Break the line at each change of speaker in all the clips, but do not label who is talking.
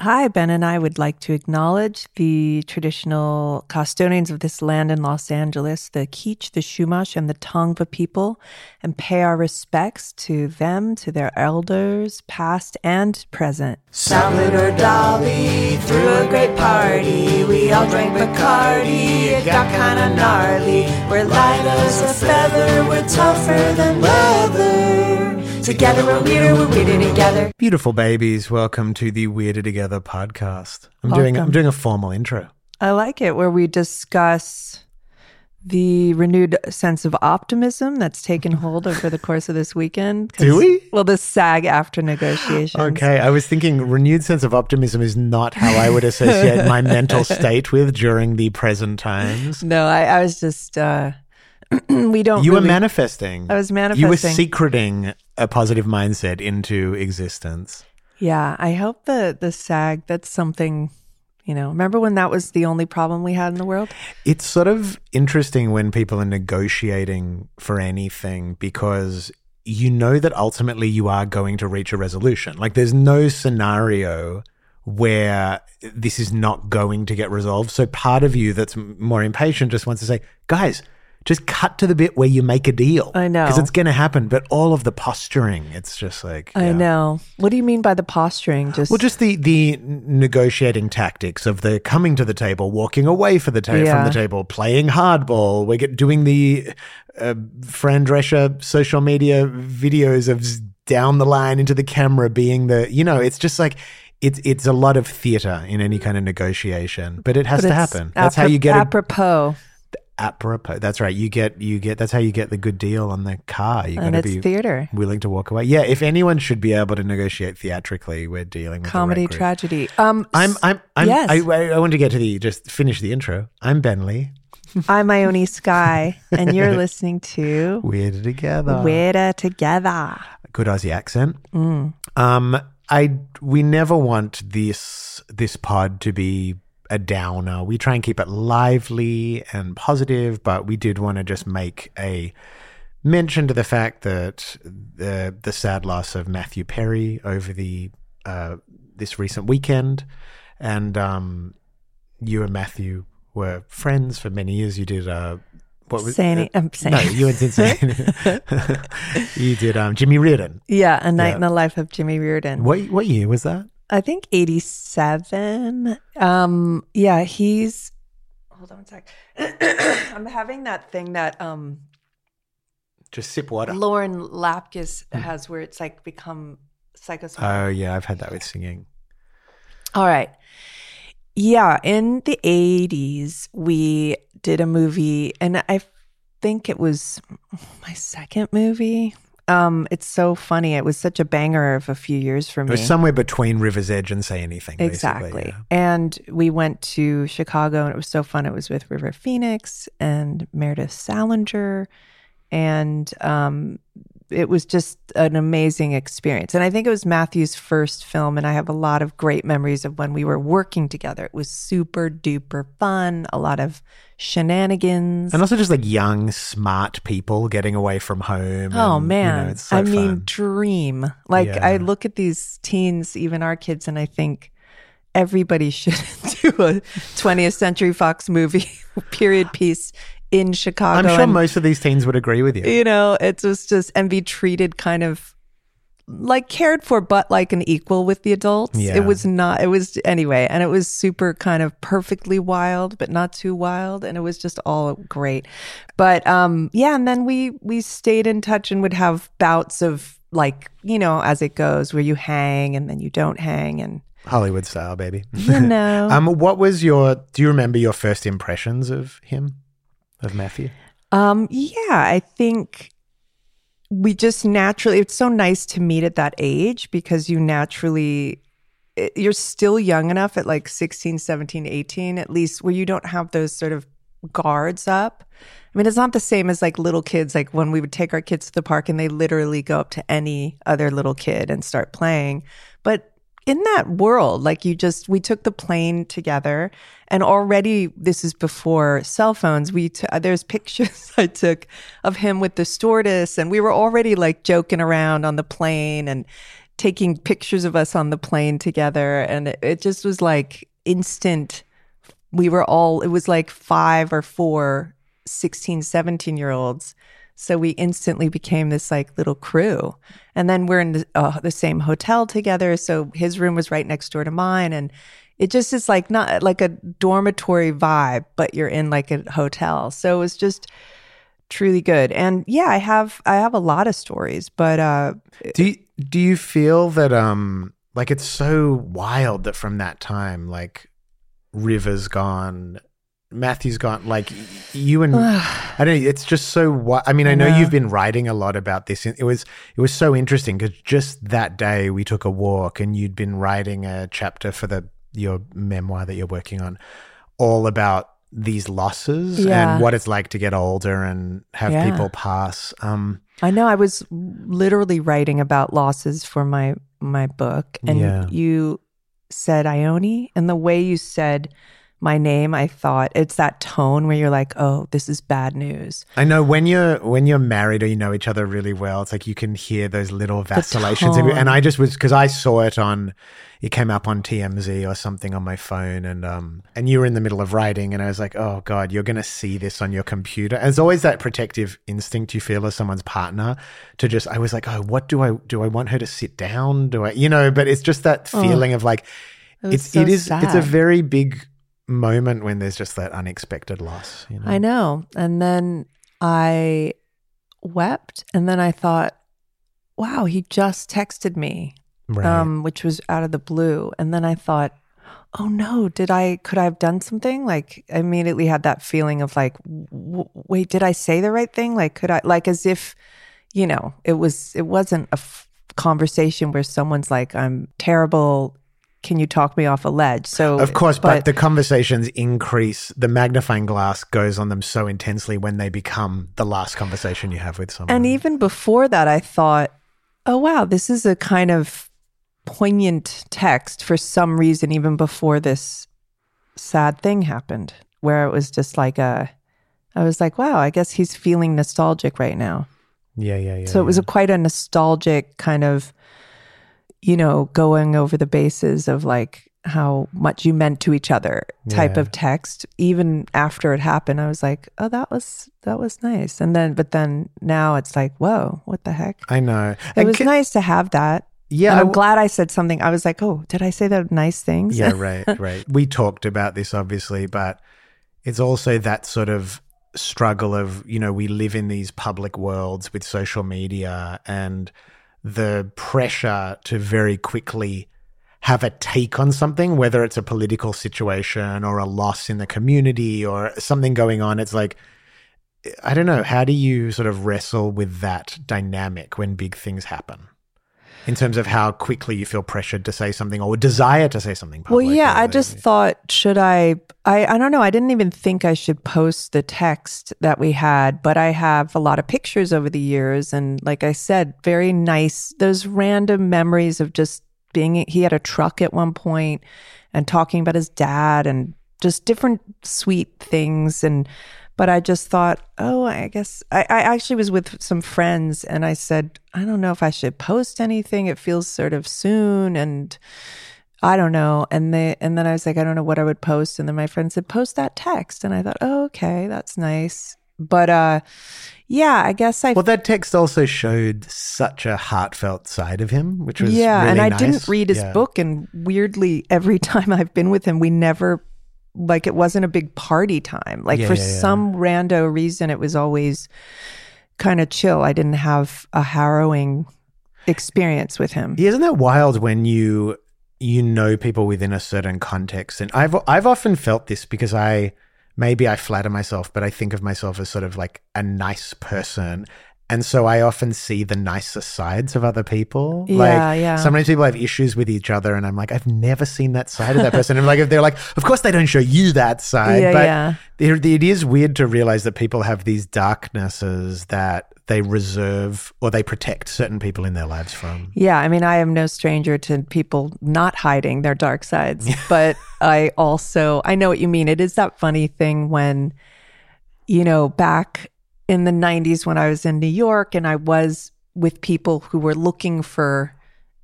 Hi, Ben and I would like to acknowledge the traditional custodians of this land in Los Angeles, the Kizh, the Chumash, and the Tongva people, and pay our respects to them, to their elders, past and present.
Salvador Dali threw a great party. We all drank Bacardi. It got kinda gnarly. We're light as a feather. We're tougher than leather. Together we're weirder. We're weirder together.
Beautiful babies, welcome to the Weirder Together podcast. I'm doing I'm doing a formal intro.
I like it where we discuss the renewed sense of optimism that's taken hold over the course of this weekend.
Do we?
Well, the SAG-AFTRA negotiations.
Okay, I was thinking renewed sense of optimism is not how I would associate my mental state with during the present times.
No, I, I was just, uh, we don't.
You were manifesting.
I was manifesting.
You were secreting a positive mindset into existence.
Yeah, I hope the the SAG. That's something. You know, remember when that was the only problem we had in the world?
It's sort of interesting when people are negotiating for anything because you know that ultimately you are going to reach a resolution. Like there's no scenario where this is not going to get resolved. So part of you that's more impatient just wants to say, guys, just cut to the bit where you make a deal.
I know.
Because it's going to happen. But all of the posturing, it's just like.
I know. What do you mean by the posturing? Just
Well, just the the negotiating tactics of the coming to the table, walking away for the ta-
Yeah.
from the table, playing hardball. We're get, doing the uh, Fran Drescher social media videos of down the line into the camera, being the you know, it's just like. It's it's a lot of theater in any kind of negotiation, but it has
but
to happen. That's how you get it
apropos,
apropos. That's right. You get you get. That's how you get the good deal on the car. You got to be
theater,
willing to walk away. Yeah. If anyone should be able to negotiate theatrically, we're dealing with
comedy, tragedy. Um,
I'm I'm I'm
Yes.
I, I, want to get to the just finish the intro. I'm Ben Lee.
I'm Ione Skye, and you're listening to
We're together.
We're Together.
Good Aussie accent.
Mm.
Um, I we never want this this pod to be a downer. We try and keep it lively and positive, but we did want to just make a mention to the fact that the the sad loss of Matthew Perry over the uh, this recent weekend, and um, you and Matthew were friends for many years. You did uh, what was
Sani-
uh,
I'm saying no,
you went insane. you did um, Jimmy Reardon.
Yeah, A Night
Yeah.
in the Life of Jimmy Reardon.
What what year was that?
I think 87. Um, yeah, he's hold on one sec. I'm having that thing that um
Just sip water.
Lauren Lapkus has where it's like become psychosomatic.
Oh yeah, I've had that with singing.
All right. Yeah, in the 80s, we did a movie, and I think it was my second movie. Um, it's so funny. It was such a banger of a few years for me.
It was somewhere between River's Edge and Say Anything.
Exactly.
yeah.
And we went to Chicago and it was so fun. It was with River Phoenix and Meredith Salenger. And um, it was just an amazing experience. And I think it was Matthew's first film. And I have a lot of great memories of when we were working together. It was super duper fun, a lot of shenanigans.
And also just like young, smart people getting away from home.
Oh
and, you
man.
know, it's so
I mean, dream. Like
Yeah.
I look at these teens, even our kids, and I think everybody should do a 20th Century Fox movie period piece in Chicago.
I'm sure
and,
most of these teens would agree with you.
you know, it was just and be treated kind of like cared for, but like an equal with the adults.
Yeah.
It was not. It was anyway, and it was super kind of perfectly wild, but not too wild, and it was just all great. But um, yeah, and then we we stayed in touch and would have bouts of like you know as it goes, where you hang and then you don't hang, and
Hollywood style, baby.
you know.
um, what was your? Do you remember your first impressions of him, of Matthew?
Um, yeah, I think we just naturally it's so nice to meet at that age because you naturally it- you're still young enough at like 16 17 18 at least where you don't have those sort of guards up i mean it's not the same as like little kids like when we would take our kids to the park and they literally go up to any other little kid and start playing but in that world like you just we took the plane together and already this is before cell phones. We t- uh, there's pictures i took of him with the stewardess and we were already like joking around on the plane and taking pictures of us on the plane together and it, it just was like instant. We were all it was like five or four 16 17 year olds so we instantly became this like little crew. And then we're in the, uh, the same hotel together. So his room was right next door to mine. And it just is like not like a dormitory vibe but you're in like a hotel. So it was just truly good. And yeah i have i have a lot of stories but uh
Do you, do you feel that um like it's so wild that from that time like River's gone, Matthew's gone, like you and I don't know. It's just so. I mean, I, know,
know.
you've been writing a lot about this. It was it was so interesting because just that day we took a walk and you'd been writing a chapter for the your memoir that you're working on, all about these losses
Yeah.
and what it's like to get older and have
Yeah.
people pass. Um,
I know I was literally writing about losses for my my book and
Yeah.
you said Ione and the way you said my name I thought it's that tone where you're like oh this is bad news.
I know when you're when you're married or you know each other really well, it's like you can hear those little vacillations. And I just was because I saw it on, it came up on TMZ or something on my phone, and um, and you were in the middle of writing, and I was like, oh god, you're gonna see this on your computer. And there's always that protective instinct you feel as someone's partner to just. I was like, oh, what do I do? I want her to sit down? Do I, you know? But it's just that feeling of like,
It
it's
so
it is it's a very big moment when there's just that unexpected loss. You know?
I know. And then I wept and then I thought wow he just texted me
Right.
um, which was out of the blue. And then I thought, oh no, did I, could I have done something? Like, I immediately had that feeling of like, w- wait, did I say the right thing? Like, could I, like, as if, you know, it was, it wasn't a f- conversation where someone's like, I'm terrible. Can you talk me off a ledge? So,
Of course, but, the conversations increase. The magnifying glass goes on them so intensely when they become the last conversation you have with someone.
And even before that, I thought, oh, wow, this is a kind of poignant text for some reason, even before this sad thing happened, where it was just like a, I was like, wow, I guess he's feeling nostalgic right now.
yeah, yeah, yeah.
so it was a quite a nostalgic kind of, you know, going over the bases of like how much you meant to each other type
Yeah.
of text. Even after it happened, I was like, oh, that was that was nice. And then, but then now it's like, whoa, what the heck?
I know.
It
And
was
ca-
nice to have that.
Yeah,
And I'm glad I said something. I was like, oh, did I say the nice things?
Yeah, right, right. We talked about this obviously, but it's also that sort of struggle of, you know, we live in these public worlds with social media and the pressure to very quickly have a take on something, whether it's a political situation or a loss in the community or something going on. It's like, I don't know. How do you sort of wrestle with that dynamic when big things happen? In terms of how quickly you feel pressured to say something or desire to say something
Well, yeah, I just thought, should I, I? I don't know. I didn't even think I should post the text that we had, but I have a lot of pictures over the years, and like I said, very nice. Those random memories of just being. He had a truck at one point, and talking about his dad, and just different sweet things, and. But I just thought, oh, I guess I, I actually was with some friends and I said, I don't know if I should post anything. It feels sort of soon. And I don't know. And they and then I was like, I don't know what I would post. And then my friend said, post that text. And I thought, oh, okay, that's nice. But uh yeah, I guess I
Well, that text also showed such a heartfelt side of him, which was
Yeah, and I
nice.
didn't read his
Yeah.
book and weirdly every time I've been with him, we never like it wasn't a big party time. Like
Yeah,
for
yeah, yeah.
some rando reason it was always kind of chill. I didn't have a harrowing experience with him.
Isn't that wild when you you know people within a certain context? And I've I've often felt this because I maybe I flatter myself, but I think of myself as sort of like a nice person. And so I often see the nicer sides of other people.
Yeah,
like
yeah.
sometimes people have issues with each other and I'm like, I've never seen that side of that person. and like if they're like, of course they don't show you that side.
Yeah,
but
yeah.
It, it is weird to realize that people have these darknesses that they reserve or they protect certain people in their lives from.
Yeah, I mean, I am no stranger to people not hiding their dark sides, but I also I know what you mean. It is that funny thing when you know, back in the 90s when I was in New York and I was with people who were looking for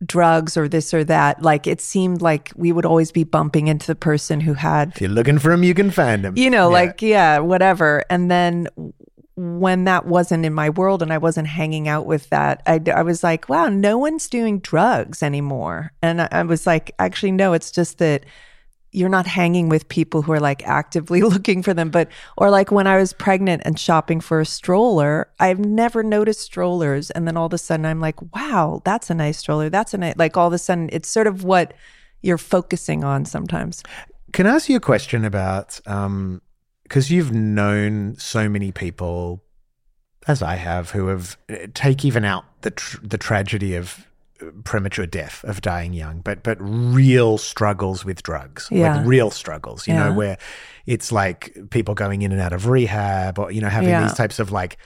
drugs or this or that, like it seemed like we would always be bumping into the person who had
If you're looking for them, you can find them.
you know, like, yeah, whatever. And then when that wasn't in my world and I wasn't hanging out with that, I, I was like, wow, no one's doing drugs anymore. And I, I was like, actually, no, it's just that you're not hanging with people who are like actively looking for them. But, or like when I was pregnant and shopping for a stroller, I've never noticed strollers. And then all of a sudden I'm like, wow, that's a nice stroller. That's a nice, like all of a sudden it's sort of what you're focusing on sometimes.
Can I ask you a question about um because you've known so many people as I have who have uh, take even out the tr- the tragedy of premature death of dying young but but real struggles with drugs
Yeah.
like real struggles you
Yeah.
know where it's like people going in and out of rehab or you know having
Yeah.
these types of like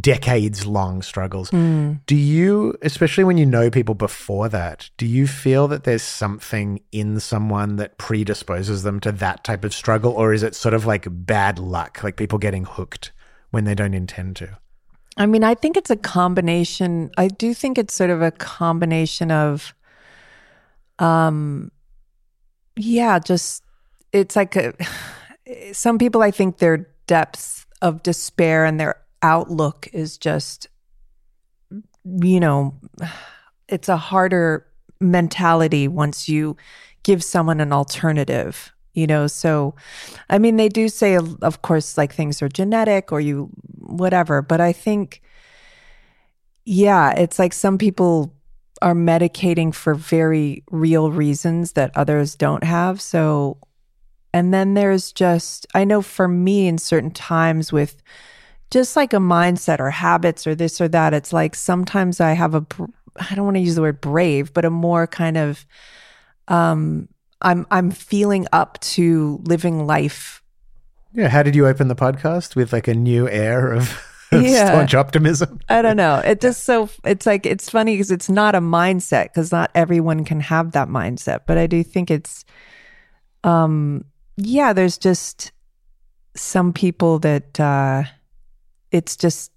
decades long struggles
Mm.
do you, especially when you know people before that, do you feel that there's something in someone that predisposes them to that type of struggle? Or is it sort of like bad luck, like people getting hooked when they don't intend to?
I mean, I think it's a combination. I do think it's sort of a combination of, um, yeah, just it's like a, some people. I think their depths of despair and their outlook is just, you know, it's a harder mentality once you give someone an alternative. You know, so I mean, they do say, of course, like things are genetic or you, whatever. But I think, yeah, it's like some people are medicating for very real reasons that others don't have. So, and then there's just, I know for me in certain times with just like a mindset or habits or this or that, it's like sometimes I have a i don't want to use the word brave, but a more kind of, um, I'm I'm feeling up to living life.
Yeah. How did you open the podcast with like a new air of, of
Yeah.
staunch optimism?
I don't know. It just so it's like it's funny because it's not a mindset because not everyone can have that mindset. But I do think it's, um, yeah. There's just some people that uh, it's just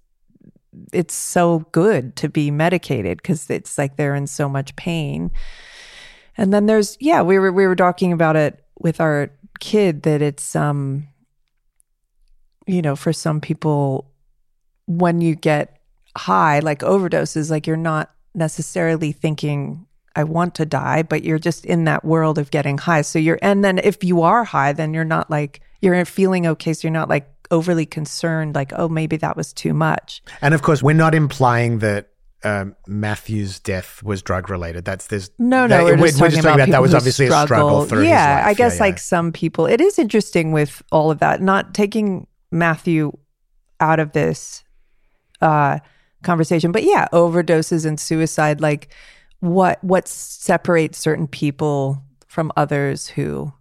it's so good to be medicated because it's like they're in so much pain. And then there's yeah, we were we were talking about it with our kid that it's um you know, for some people when you get high like overdoses like you're not necessarily thinking I want to die, but you're just in that world of getting high. So you're and then if you are high then you're not like you're feeling okay so you're not like overly concerned like oh maybe that was too much.
And of course, we're not implying that um, Matthew's death was drug related. That's there's
No,
that-
no, we're just talking about,
that was obviously a struggle
struggle.
through
Yeah. I guess
Yeah,
like
yeah.
some people, it is interesting with all of that. Not taking Matthew out of this uh, conversation, but yeah, overdoses and suicide. Like, what what separates certain people from others who,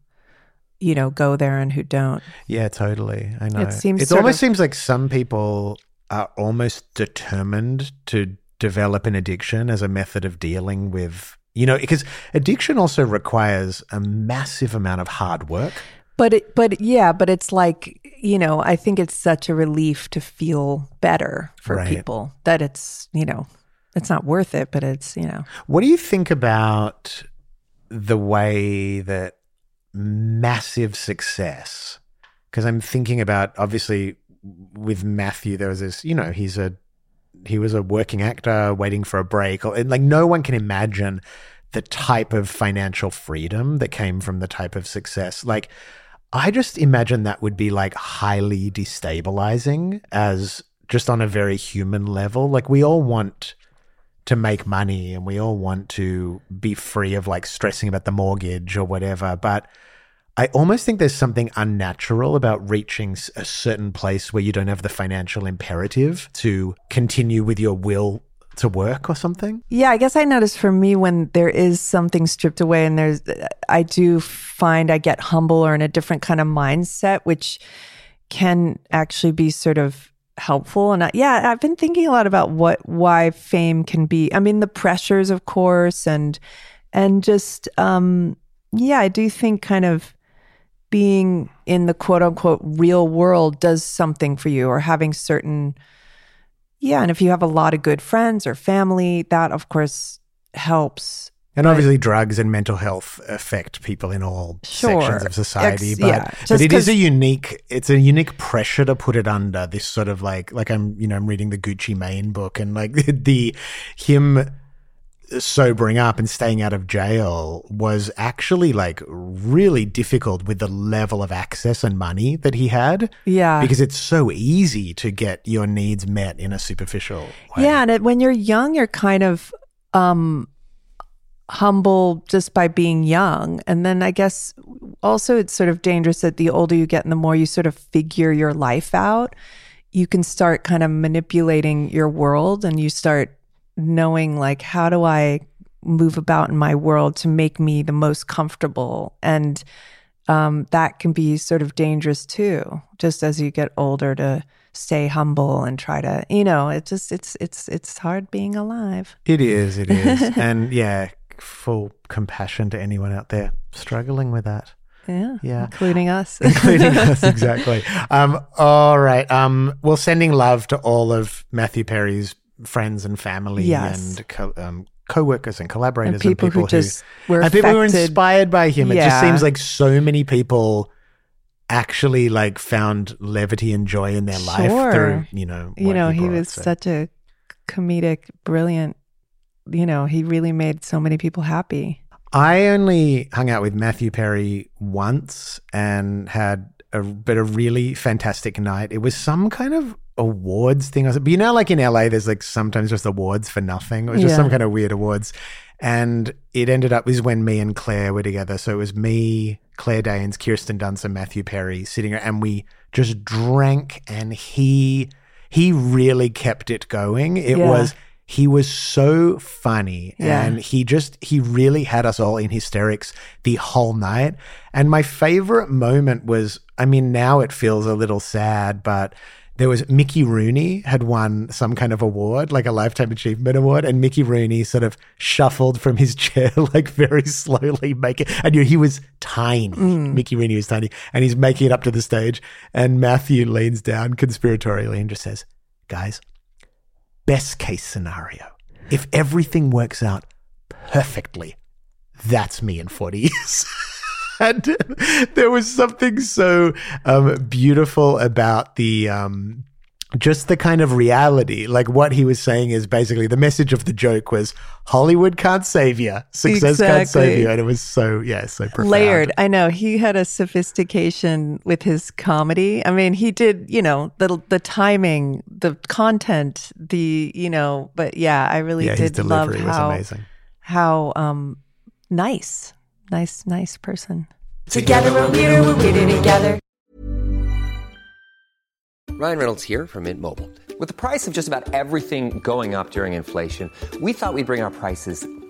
you know, go there and who don't?
Yeah, totally. I know.
It seems
it almost
of-
seems like some people are almost determined to develop an addiction as a method of dealing with, you know, because addiction also requires a massive amount of hard work.
But it, but yeah, but it's like you know, I think it's such a relief to feel better for
Right.
people that it's you know, it's not worth it, but it's you know.
What do you think about the way that massive success? Because I'm thinking about obviously with Matthew, there was this, you know, he's a he was a working actor waiting for a break, and like no one can imagine the type of financial freedom that came from the type of success. Like, I just imagine that would be like highly destabilizing as just on a very human level. Like, we all want to make money and we all want to be free of like stressing about the mortgage or whatever. But I almost think there's something unnatural about reaching a certain place where you don't have the financial imperative to continue with your will to work or something.
Yeah, I guess I notice for me when there is something stripped away and there's, I do find I get humble or in a different kind of mindset, which can actually be sort of helpful. And I, yeah, I've been thinking a lot about what, why fame can be. I mean, the pressures, of course, and, and just, um, yeah, I do think kind of being in the quote unquote real world does something for you or having certain yeah and if you have a lot of good friends or family that of course helps
And obviously, drugs and mental health affect people in all
Sure.
sections of society.
Ex-
but,
yeah,
but it is a unique. It's a unique pressure to put it under this sort of like like I'm you know I'm reading the Gucci Mane book and like the him sobering up and staying out of jail was actually like really difficult with the level of access and money that he had.
Yeah.
Because it's so easy to get your needs met in a superficial way.
yeah and it, when you're young you're kind of um humble just by being young. And then i guess also it's sort of dangerous that the older you get and the more you sort of figure your life out you can start kind of manipulating your world and you start knowing like how do i move about in my world to make me the most comfortable and um, that can be sort of dangerous too just as you get older to stay humble and try to you know it just it's it's it's hard being alive
It is, it is. and yeah, full compassion to anyone out there struggling with that.
yeah
Yeah.
including us
Including us, exactly. Um, all right. Um, well, sending love to all of Matthew Perry's friends and family
Yes.
and co- um, co-workers and collaborators
and people, who just were
and people who were inspired by him. It just seems like so many people actually like found levity and joy in their life
Sure.
through, you know,
you know he
brought,
was
so.
such a comedic brilliant you know he really made so many people happy
I only hung out with Matthew Perry once and had a but a really fantastic night. It was some kind of awards thing. But you know, like in LA, there's like sometimes just awards for nothing. It was just
Yeah.
some kind of weird awards. And it ended up is when me and Claire were together. So it was me, Claire Danes, Kirsten Dunst, and Matthew Perry sitting, there, and we just drank. And he he really kept it going. It
Yeah.
was he was so funny
Yeah.
and he just he really had us all in hysterics the whole night and my favorite moment was i mean now it feels a little sad but there was Mickey Rooney had won some kind of award, like a lifetime achievement award, and Mickey Rooney sort of shuffled from his chair, like very slowly, making. And you know, he was tiny. Mm. Mickey Rooney was tiny, and he's making it up to the stage. And Matthew leans down conspiratorially and just says, "Guys, best case scenario, if everything works out perfectly, that's me in 40 years. and there was something so um, beautiful about the. Um, just the kind of reality, like what he was saying is basically the message of the joke was Hollywood can't save you, success can't save you, and it was so yeah, so profound.
layered. I know. He had a sophistication with his comedy. I mean he did you know the the timing the content the you know but yeah i really
Yeah,
did love how
amazing.
how um nice nice nice person
Together we're weirder, we're weirder together.
Ryan Reynolds here from Mint Mobile. With the price of just about everything going up during inflation, we thought we'd bring our prices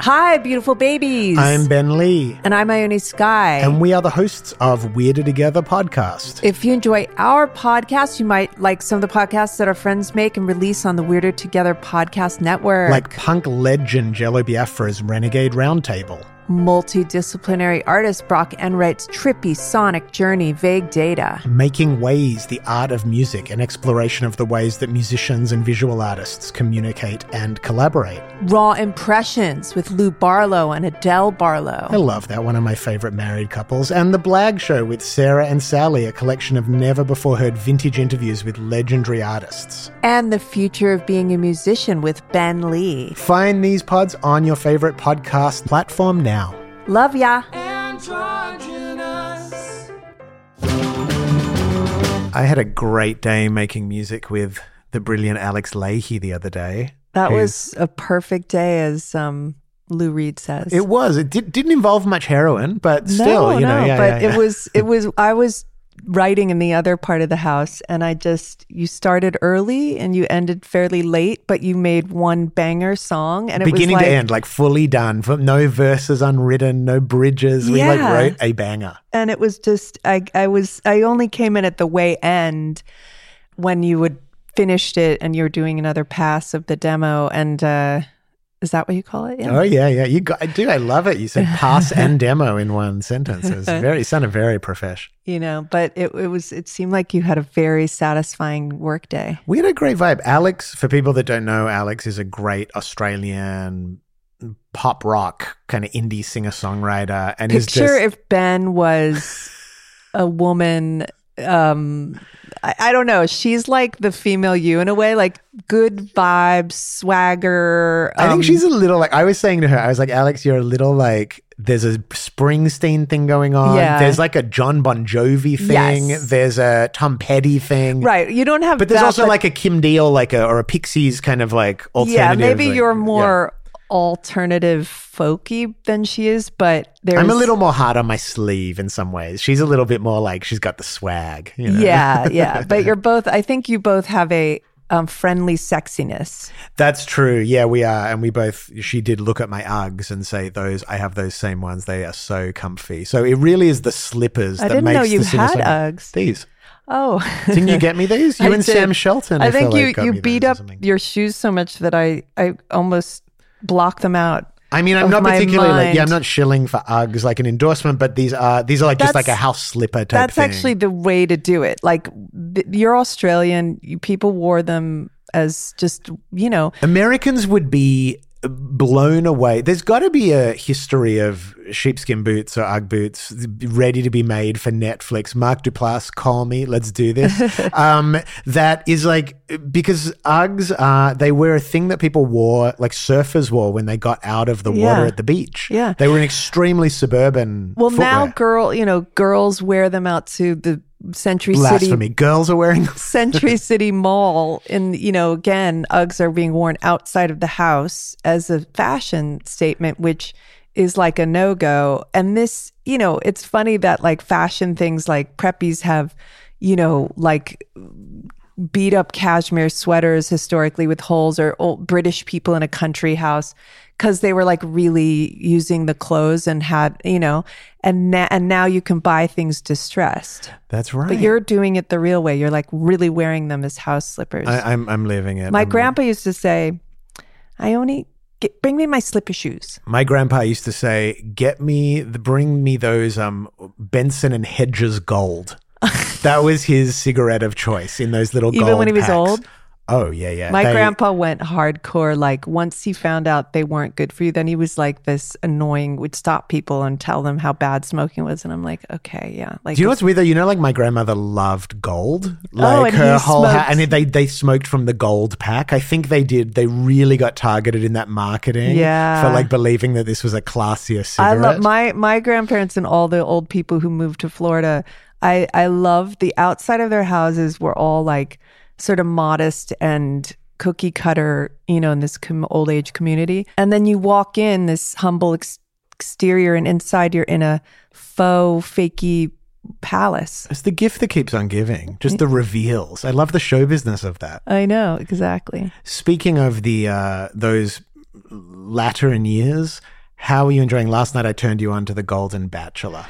hi beautiful babies
I'm Ben Lee,
and i'm ione skye
and we are the hosts of Weirder Together podcast.
If you enjoy our podcast, you might like some of the podcasts that our friends make and release on the Weirder Together podcast network.
like punk legend Jello Biafra's Renegade Roundtable.
Multidisciplinary artist Brock Enright's trippy sonic journey, Vague Data.
Making Ways, the art of music, an exploration of the ways that musicians and visual artists communicate and collaborate.
Raw Impressions with Lou Barlow and Adele Barlow.
I love that, one of my favorite married couples. And The Blag Show with Sarah and Sally, a collection of never before heard vintage interviews with legendary artists.
And The Future of Being a Musician with Ben Lee.
Find these pods on your favorite podcast platform now.
Love ya.
I had a great day making music with the brilliant Alex Lahey the other day.
That was a perfect day, as um, Lou Reed says.
It was. It did, didn't involve much heroin, but still,
no,
you know,
no,
yeah,
but
yeah, yeah.
it was it was I was writing in the other part of the house and I just you started early and you ended fairly late, but you made one banger song and it
beginning
was like,
to end, like fully done. No verses unwritten, no bridges. We like wrote a banger.
and it was just I I was I only came in at the way end when you would finished it and you were doing another pass of the demo and uh is that what you call it? Yeah.
Oh yeah, yeah. You got, dude. I love it. You said pass and demo in one sentence. It was very, it sounded very professional.
You know, but it it was it seemed like you had a very satisfying work day.
We had a great vibe. Alex, for people that don't know, Alex is a great Australian pop rock kind of indie singer songwriter, and is
Picture
just
if Ben was a woman. Um, I, I don't know. She's like the female you in a way, like good vibes, swagger.
I
um,
think she's a little like I was saying to her, I was like, Alex, you're a little like there's a Springsteen thing going on.
Yeah.
There's like a Jon Bon Jovi thing.
Yes.
There's a Tom Petty thing.
right. You don't have,
But there's
that,
also like a Kim Deal, like a or a Pixies kind of like alternative.
yeah. Maybe
like-
you're
yeah.
Alternative folky than she is, but there's
I'm a little more hard on my sleeve in some ways. She's a little bit more like she's got the swag. You know?
yeah, yeah. But you're both. I think you both have a um, friendly sexiness.
That's true. Yeah, we are. And we both, she did look at my Uggs and say, those, I have those same ones. They are so comfy. So it really is the slippers
I
that
didn't
makes
know you
the
had Uggs.
These.
Oh,
Didn't you get me these? You
I
and
did.
Sam Shelton.
I
feel
think you
like
you beat up your shoes so much that I I almost blocked them out.
I mean, I'm not particularly like, yeah, I'm not shilling for Uggs like an endorsement, but these are, these are like just like a house slipper type
That's
thing.
actually the way to do it. Like th- you're Australian, you, people wore them as just you know.
Americans would be blown away. There's got to be a history of sheepskin boots or Ugg boots ready to be made for Netflix. Mark Duplass, call me. Let's do this. um, that is like because Uggs are they were a thing that people wore, like surfers wore when they got out of the water
Yeah.
at the beach.
Yeah.
they were an extremely suburban.
Well, now
footwear.
girl, you know, girls wear them out to the Century
blasphemy.
City
Girls are wearing.
Century City Mall, and you know, again, Uggs are being worn outside of the house as a fashion statement, which is like a no go. And this, you know, it's funny that like fashion things like preppies have, you know, like beat up cashmere sweaters historically with holes or old British people in a country house because they were like really using the clothes and had, you know, and na- and now you can buy things distressed.
That's right.
But you're doing it the real way. You're like really wearing them as house slippers.
I, I'm I'm living it.
my
I'm-
grandpa used to say, Ione, get, bring me my slipper shoes.
My grandpa used to say, "Get me, the, bring me those um Benson and Hedges gold." that was his cigarette of choice in those little
Even
gold
when he was old?
Oh yeah, yeah.
My
They-
grandpa went hardcore. Like once he found out they weren't good for you, then he was like this annoying, would stop people and tell them how bad smoking was. And I'm like, okay, yeah. Like,
Do you know what's weird though? You know, like my grandmother loved gold.
Oh,
Like
and
her
he
whole ha-
smoked-
and they they smoked from the gold pack. I think they did. They really got targeted in that marketing.
Yeah.
For like believing that this was a classier
I love my my grandparents and all the old people who moved to Florida. I I love the outside of their houses were all like sort of modest and cookie cutter, you know, in this com- old age community. And then you walk in this humble ex- exterior, and inside you're in a faux fakey palace.
It's the gift that keeps on giving. Just the reveals. I love the show business of that.
I know exactly.
Speaking of the uh, those latter in years, how are you enjoying? Last night I turned you on to the Golden Bachelor.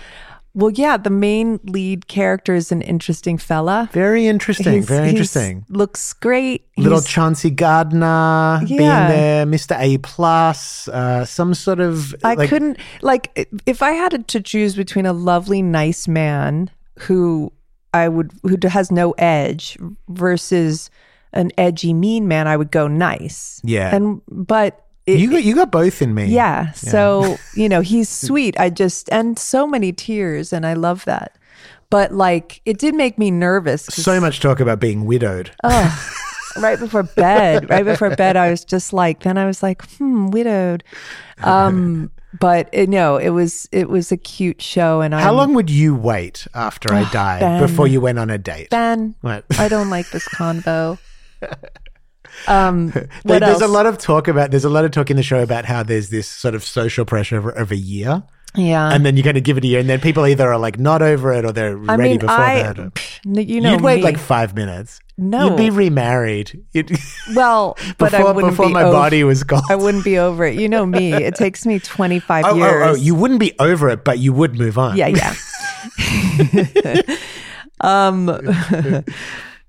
Well, yeah, the main lead character is an interesting fella.
Very interesting.
He's-
very interesting.
Looks great.
Little
He's-
Chauncey Gardiner being there, Mr. A plus, uh, some sort of.
I
like-
couldn't like if I had to choose between a lovely, nice man who I would who has no edge versus an edgy, mean man. I would go nice.
Yeah.
and but. It,
You got you got both in me.
Yeah. So, you know, he's sweet. I just, and so many tears, and I love that. But like, it did make me nervous.
So much talk about being widowed.
Oh, right before bed, right before bed, I was just like, then I was like, hmm, widowed. Um, but it, no, it was, it was a cute show. And I,
How long would you wait after I died
Ben.
before you went on a date?
Ben,
What?
I don't like this convo. Um,
there's
else?
a lot of talk about there's a lot of talk in the show about how there's this sort of social pressure of, of a year,
yeah.
and then you're going to give it a year, and then people either are like not over it or they're
I
ready
mean,
before
I,
that. or-
pff, you know,
You'd wait
me.
like five minutes.
No.
you'd be remarried. You'd,
well, but
before
I wouldn't
before
be
my
over-
body was gone.
I wouldn't be over it. You know me. It takes me 25
Oh,
years.
oh, oh, you wouldn't be over it, but you would move on.
Yeah, yeah. um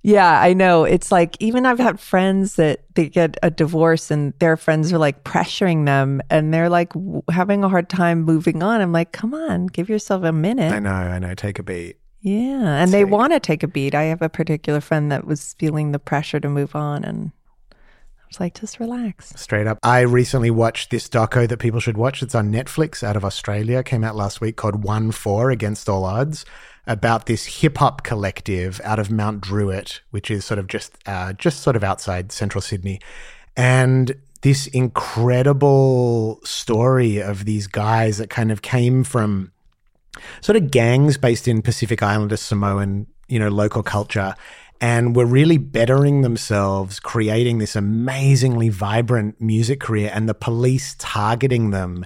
Yeah, I know. It's like even I've had friends that they get a divorce and their friends are like pressuring them and they're like w- having a hard time moving on. I'm like, "Come on, give yourself a minute."
I know, I know. Take a beat.
Yeah, and they want to take a beat. I have a particular friend that was feeling the pressure to move on and I was like, "Just relax."
Straight up. I recently watched this doco that people should watch. It's on Netflix out of Australia. It came out last week called One Four Against All Odds about this hip hop collective out of Mount Druitt, which is sort of just uh, just sort of outside central Sydney. And this incredible story of these guys that kind of came from sort of gangs based in Pacific Islander Samoan, you know, local culture and were really bettering themselves, creating this amazingly vibrant music career and the police targeting them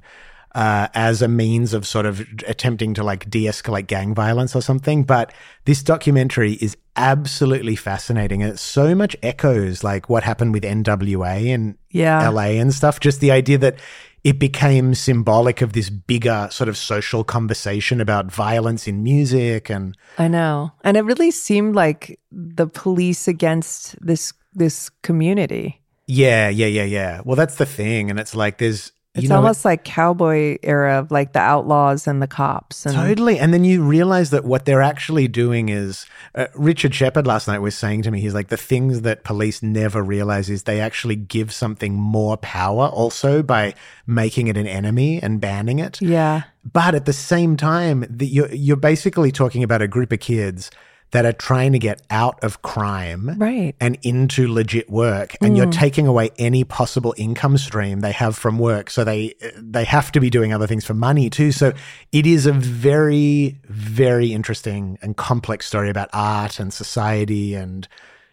uh, as a means of sort of attempting to like de-escalate gang violence or something. But this documentary is absolutely fascinating. And it's so much echoes like what happened with NWA in
Yeah.
LA and stuff. Just the idea that it became symbolic of this bigger sort of social conversation about violence in music and
I know. And it really seemed like the police against this this community.
yeah, yeah, yeah, yeah. Well, that's the thing, and it's like there's
It's
you know
almost like cowboy era of like the outlaws and the cops and
Totally. And then you realize that what they're actually doing is uh, Richard Shepard last night was saying to me, he's like, the things that police never realize is they actually give something more power also by making it an enemy and banning it.
Yeah.
But at the same time, the, you're, you're basically talking about a group of kids that are trying to get out of crime
Right.
and into legit work and you're taking away any possible income stream they have from work. So they they have to be doing other things for money too. So it is a very very interesting and complex story about art and society and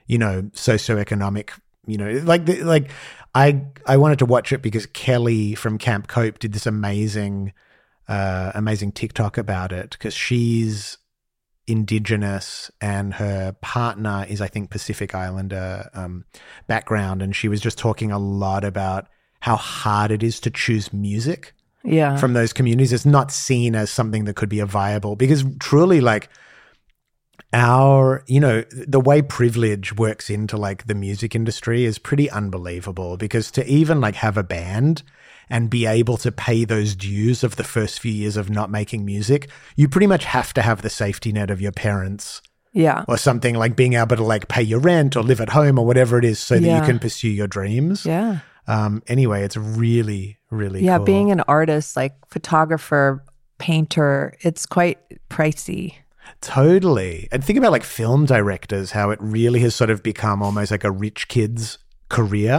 you know socioeconomic you know like like I I wanted to watch it because Kelly from Camp Cope did this amazing uh amazing TikTok about it because she's indigenous and her partner is i think pacific islander um, background and she was just talking a lot about how hard it is to choose music
Yeah.
from those communities it's not seen as something that could be a viable because truly like our you know the way privilege works into like the music industry is pretty unbelievable because to even like have a band and be able to pay those dues of the first few years of not making music you pretty much have to have the safety net of your parents
yeah.
or something like being able to like pay your rent or live at home or whatever it is so that
Yeah.
you can pursue your dreams
Yeah.
um anyway it's really really
Yeah,
cool.
being an artist like photographer, painter, it's quite pricey.
Totally. And think about like film directors, how it really has sort of become almost like a rich kid's career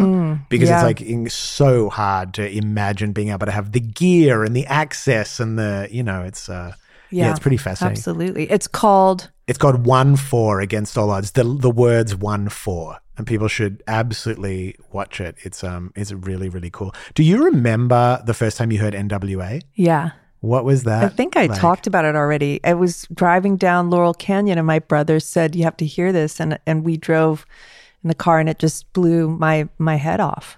because
yeah.
it's like so hard to imagine being able to have the gear and the access and the, you know, it's, uh, yeah, it's pretty fascinating.
Absolutely. It's called
it's called one four against all odds. The the words one four, and people should absolutely watch it. It's um, it's really really cool. Do you remember the first time you heard NWA?
Yeah.
What was that?
I think I
like?
talked about it already. I was driving down Laurel Canyon and my brother said you have to hear this and and we drove in the car and it just blew my my head off.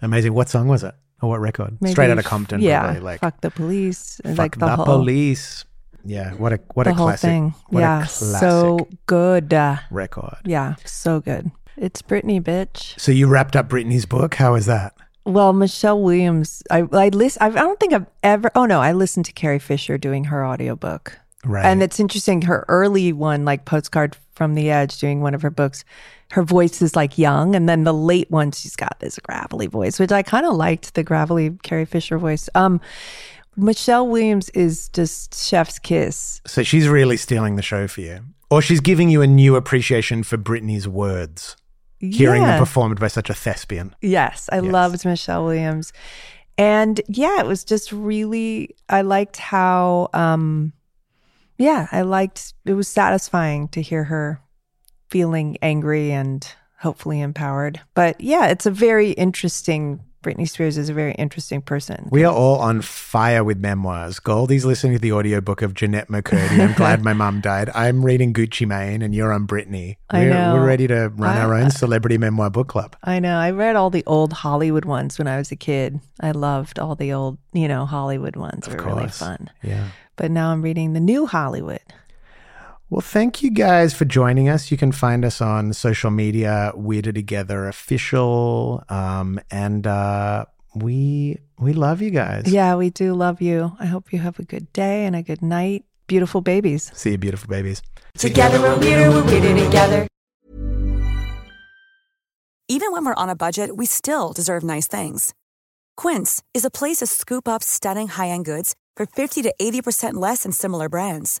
Amazing. What song was it? Or what record?
Maybe
Straight out of Compton.
Yeah.
probably, like
fuck the police.
fuck
like the,
the
whole
police. Yeah, what a what a classic.
thing.
What
yeah,
a classic
so good. Uh,
record.
yeah, so good. It's Britney, bitch.
So you wrapped up Britney's book. How was that?
Well, Michelle Williams, I I list. I, I don't think I've ever. Oh no, I listened to Carrie Fisher doing her audiobook.
Right.
And it's interesting. Her early one, like Postcard from the Edge, doing one of her books, her voice is like young, and then the late one, she's got this gravelly voice, which I kind of liked the gravelly Carrie Fisher voice. Um, Michelle Williams is just chef's kiss.
So she's really stealing the show for you, or she's giving you a new appreciation for Britney's words, hearing
Yeah.
them performed by such a thespian.
Yes, I
Yes.
loved Michelle Williams. And yeah, it was just really I liked how um yeah, I liked it was satisfying to hear her feeling angry and hopefully empowered. But yeah, it's a very interesting Britney Spears is a very interesting person.
We are all on fire with memoirs. Goldie's listening to the audiobook of Jennette McCurdy. I'm glad my mum died. I'm reading Gucci Mane, and you're on Britney. We're,
know.
we're ready to run our own celebrity memoir book club.
I know. I read all the old Hollywood ones when I was a kid. I loved all the old, you know, Hollywood ones.
Of
were really fun.
Yeah.
But now I'm reading the new Hollywood.
Well, thank you guys for joining us. You can find us on social media, Weirder Together Official, um, and uh, we we love you guys.
Yeah, we do love you. I hope you have a good day and a good night. Beautiful babies.
See you, beautiful babies.
Together we're weirder, we're weirder together.
Even when we're on a budget, we still deserve nice things. Quince is a place to scoop up stunning high-end goods for 50 to 80% less than similar brands.